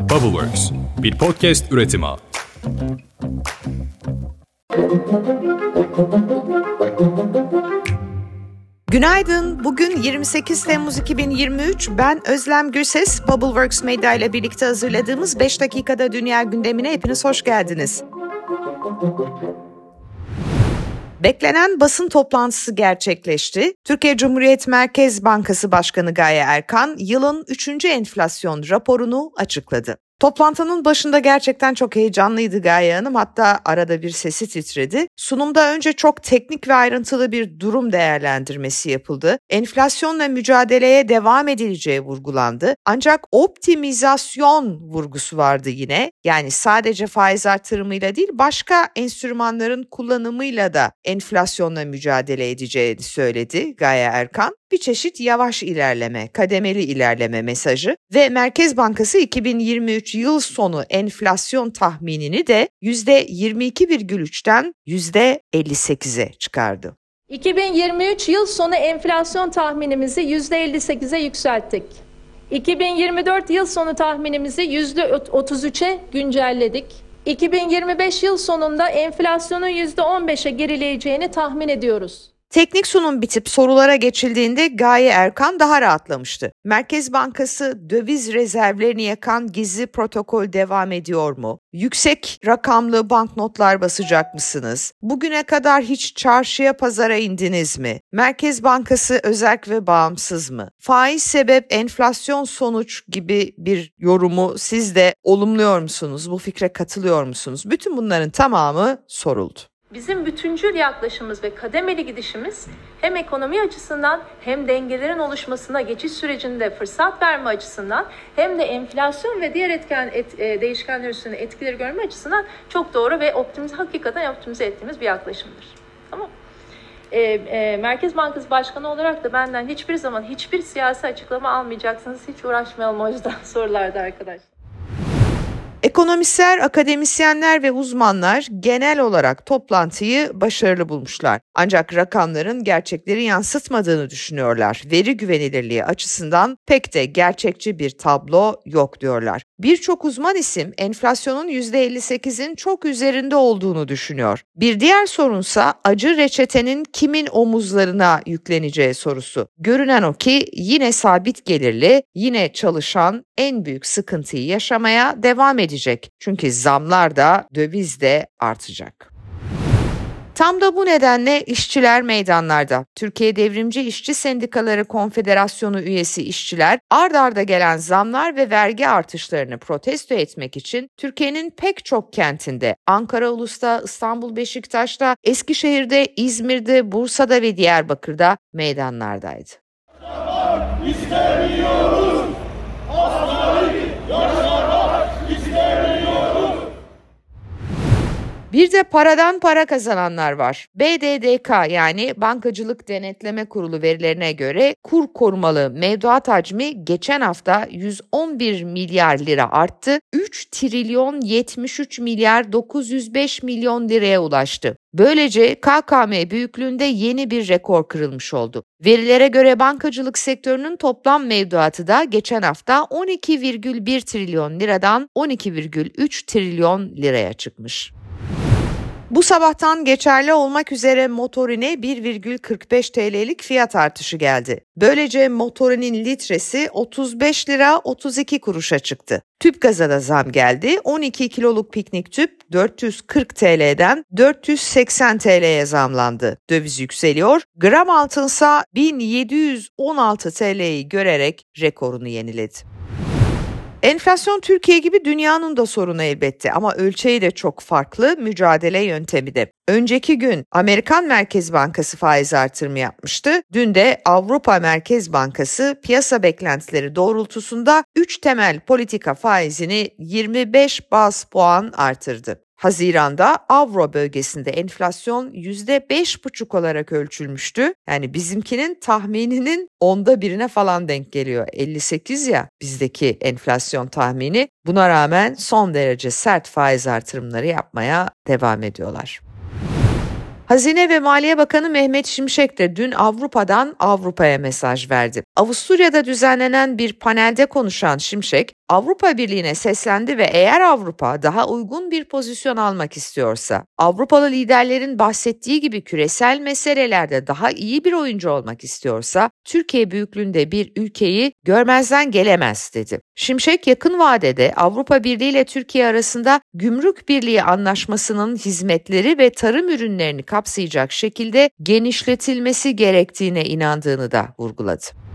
Bubbleworks, bir podcast üretimi. Günaydın. Bugün 28 Temmuz 2023. Ben Özlem Gürses. Bubbleworks Medya ile birlikte hazırladığımız 5 dakikada dünya gündemine hepiniz hoş geldiniz. Beklenen basın toplantısı gerçekleşti. Türkiye Cumhuriyet Merkez Bankası Başkanı Gaye Erkan yılın 3. enflasyon raporunu açıkladı. Toplantının başında gerçekten çok heyecanlıydı Gaye Hanım. Hatta arada bir sesi titredi. Sunumda önce çok teknik ve ayrıntılı bir durum değerlendirmesi yapıldı. Enflasyonla mücadeleye devam edileceği vurgulandı. Ancak optimizasyon vurgusu vardı yine. Yani sadece faiz artırımıyla değil başka enstrümanların kullanımıyla da enflasyonla mücadele edeceğini söyledi Gaye Erkan bir çeşit yavaş ilerleme, kademeli ilerleme mesajı ve Merkez Bankası 2023 yıl sonu enflasyon tahminini de %22,3'ten %58'e çıkardı. 2023 yıl sonu enflasyon tahminimizi %58'e yükselttik. 2024 yıl sonu tahminimizi %33'e güncelledik. 2025 yıl sonunda enflasyonun %15'e gerileyeceğini tahmin ediyoruz. Teknik sunum bitip sorulara geçildiğinde Gaye Erkan daha rahatlamıştı. Merkez Bankası döviz rezervlerini yakan gizli protokol devam ediyor mu? Yüksek rakamlı banknotlar basacak mısınız? Bugüne kadar hiç çarşıya pazara indiniz mi? Merkez Bankası özerk ve bağımsız mı? Faiz sebep enflasyon sonuç gibi bir yorumu siz de olumluyor musunuz? Bu fikre katılıyor musunuz? Bütün bunların tamamı soruldu. Bizim bütüncül yaklaşımımız ve kademeli gidişimiz hem ekonomi açısından hem dengelerin oluşmasına geçiş sürecinde fırsat verme açısından hem de enflasyon ve diğer etken et, e, değişkenler üstünde etkileri görme açısından çok doğru ve optimize hakikaten optimize ettiğimiz bir yaklaşımdır. Tamam e, e, Merkez Bankası Başkanı olarak da benden hiçbir zaman hiçbir siyasi açıklama almayacaksınız. Hiç uğraşmayalım o yüzden sorularda arkadaşlar. Ekonomistler, akademisyenler ve uzmanlar genel olarak toplantıyı başarılı bulmuşlar. Ancak rakamların gerçekleri yansıtmadığını düşünüyorlar. Veri güvenilirliği açısından pek de gerçekçi bir tablo yok diyorlar. Birçok uzman isim enflasyonun %58'in çok üzerinde olduğunu düşünüyor. Bir diğer sorunsa acı reçetenin kimin omuzlarına yükleneceği sorusu. Görünen o ki yine sabit gelirli, yine çalışan en büyük sıkıntıyı yaşamaya devam edecek. Çünkü zamlar da döviz de artacak. Tam da bu nedenle işçiler meydanlarda. Türkiye Devrimci İşçi Sendikaları Konfederasyonu üyesi işçiler ard arda gelen zamlar ve vergi artışlarını protesto etmek için Türkiye'nin pek çok kentinde Ankara Ulus'ta, İstanbul Beşiktaş'ta, Eskişehir'de, İzmir'de, Bursa'da ve Diyarbakır'da meydanlardaydı. İstemiyoruz. Bir de paradan para kazananlar var. BDDK yani Bankacılık Denetleme Kurulu verilerine göre kur korumalı mevduat hacmi geçen hafta 111 milyar lira arttı. 3 trilyon 73 milyar 905 milyon liraya ulaştı. Böylece KKM büyüklüğünde yeni bir rekor kırılmış oldu. Verilere göre bankacılık sektörünün toplam mevduatı da geçen hafta 12,1 trilyon liradan 12,3 trilyon liraya çıkmış. Bu sabahtan geçerli olmak üzere motorine 1,45 TL'lik fiyat artışı geldi. Böylece motorinin litresi 35 lira 32 kuruşa çıktı. Tüp gaza da zam geldi. 12 kiloluk piknik tüp 440 TL'den 480 TL'ye zamlandı. Döviz yükseliyor. Gram altınsa 1716 TL'yi görerek rekorunu yeniledi. Enflasyon Türkiye gibi dünyanın da sorunu elbette ama ölçeği de çok farklı, mücadele yöntemi de. Önceki gün Amerikan Merkez Bankası faiz artırımı yapmıştı. Dün de Avrupa Merkez Bankası piyasa beklentileri doğrultusunda 3 temel politika faizini 25 baz puan artırdı. Haziranda Avro bölgesinde enflasyon %5,5 olarak ölçülmüştü. Yani bizimkinin tahmininin onda birine falan denk geliyor. 58 ya bizdeki enflasyon tahmini. Buna rağmen son derece sert faiz artırımları yapmaya devam ediyorlar. Hazine ve Maliye Bakanı Mehmet Şimşek de dün Avrupa'dan Avrupa'ya mesaj verdi. Avusturya'da düzenlenen bir panelde konuşan Şimşek, Avrupa Birliği'ne seslendi ve eğer Avrupa daha uygun bir pozisyon almak istiyorsa, Avrupalı liderlerin bahsettiği gibi küresel meselelerde daha iyi bir oyuncu olmak istiyorsa, Türkiye büyüklüğünde bir ülkeyi görmezden gelemez dedi. Şimşek yakın vadede Avrupa Birliği ile Türkiye arasında gümrük birliği anlaşmasının hizmetleri ve tarım ürünlerini kapsayacak şekilde genişletilmesi gerektiğine inandığını da vurguladı.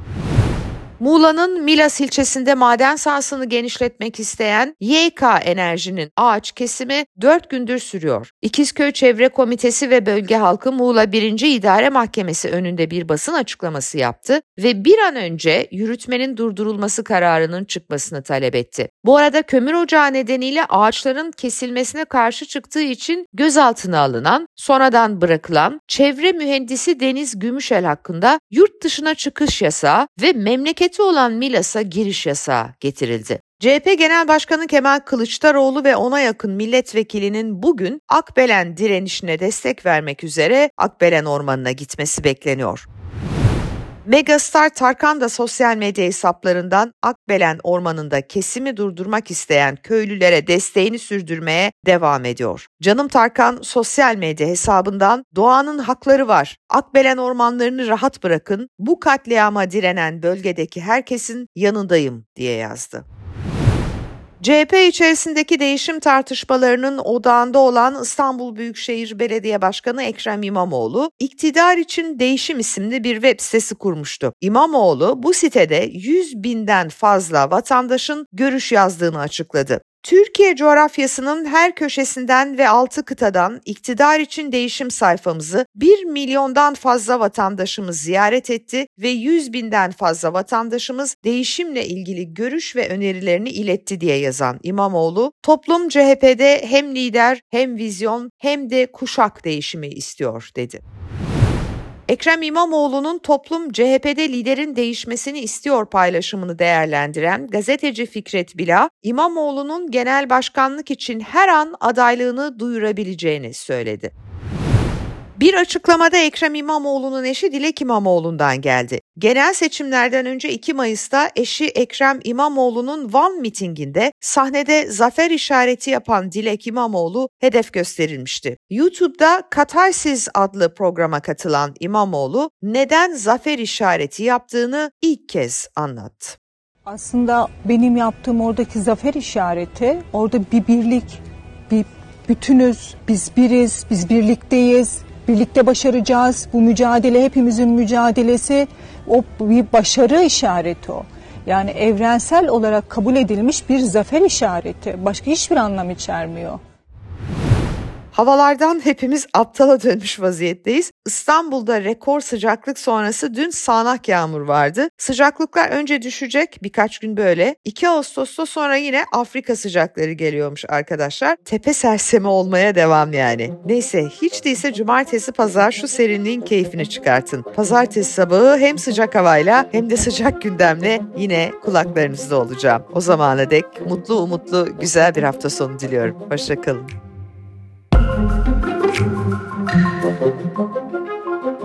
Muğla'nın Milas ilçesinde maden sahasını genişletmek isteyen YK Enerji'nin ağaç kesimi 4 gündür sürüyor. İkizköy Çevre Komitesi ve bölge halkı Muğla 1. İdare Mahkemesi önünde bir basın açıklaması yaptı ve bir an önce yürütmenin durdurulması kararının çıkmasını talep etti. Bu arada kömür ocağı nedeniyle ağaçların kesilmesine karşı çıktığı için gözaltına alınan, sonradan bırakılan çevre mühendisi Deniz Gümüşel hakkında yurt dışına çıkış yasağı ve memleket memleketi olan Milas'a giriş yasağı getirildi. CHP Genel Başkanı Kemal Kılıçdaroğlu ve ona yakın milletvekilinin bugün Akbelen direnişine destek vermek üzere Akbelen Ormanı'na gitmesi bekleniyor. Megastar Tarkan da sosyal medya hesaplarından Akbelen Ormanı'nda kesimi durdurmak isteyen köylülere desteğini sürdürmeye devam ediyor. Canım Tarkan sosyal medya hesabından doğanın hakları var. Akbelen ormanlarını rahat bırakın. Bu katliama direnen bölgedeki herkesin yanındayım diye yazdı. CHP içerisindeki değişim tartışmalarının odağında olan İstanbul Büyükşehir Belediye Başkanı Ekrem İmamoğlu, iktidar için değişim isimli bir web sitesi kurmuştu. İmamoğlu bu sitede 100 binden fazla vatandaşın görüş yazdığını açıkladı. Türkiye coğrafyasının her köşesinden ve altı kıtadan iktidar için değişim sayfamızı 1 milyondan fazla vatandaşımız ziyaret etti ve 100 binden fazla vatandaşımız değişimle ilgili görüş ve önerilerini iletti diye yazan İmamoğlu, toplum CHP'de hem lider hem vizyon hem de kuşak değişimi istiyor dedi. Ekrem İmamoğlu'nun toplum CHP'de liderin değişmesini istiyor paylaşımını değerlendiren gazeteci Fikret Bila, İmamoğlu'nun genel başkanlık için her an adaylığını duyurabileceğini söyledi. Bir açıklamada Ekrem İmamoğlu'nun eşi Dilek İmamoğlu'ndan geldi. Genel seçimlerden önce 2 Mayıs'ta eşi Ekrem İmamoğlu'nun Van mitinginde sahnede zafer işareti yapan Dilek İmamoğlu hedef gösterilmişti. YouTube'da Katarsiz adlı programa katılan İmamoğlu neden zafer işareti yaptığını ilk kez anlattı. Aslında benim yaptığım oradaki zafer işareti orada bir birlik, bir bütünüz, biz biriz, biz birlikteyiz, birlikte başaracağız. Bu mücadele hepimizin mücadelesi. O bir başarı işareti o. Yani evrensel olarak kabul edilmiş bir zafer işareti. Başka hiçbir anlam içermiyor. Havalardan hepimiz aptala dönmüş vaziyetteyiz. İstanbul'da rekor sıcaklık sonrası dün sağanak yağmur vardı. Sıcaklıklar önce düşecek birkaç gün böyle. 2 Ağustos'ta sonra yine Afrika sıcakları geliyormuş arkadaşlar. Tepe sersemi olmaya devam yani. Neyse hiç değilse cumartesi pazar şu serinliğin keyfini çıkartın. Pazartesi sabahı hem sıcak havayla hem de sıcak gündemle yine kulaklarınızda olacağım. O zamana dek mutlu umutlu güzel bir hafta sonu diliyorum. Hoşçakalın.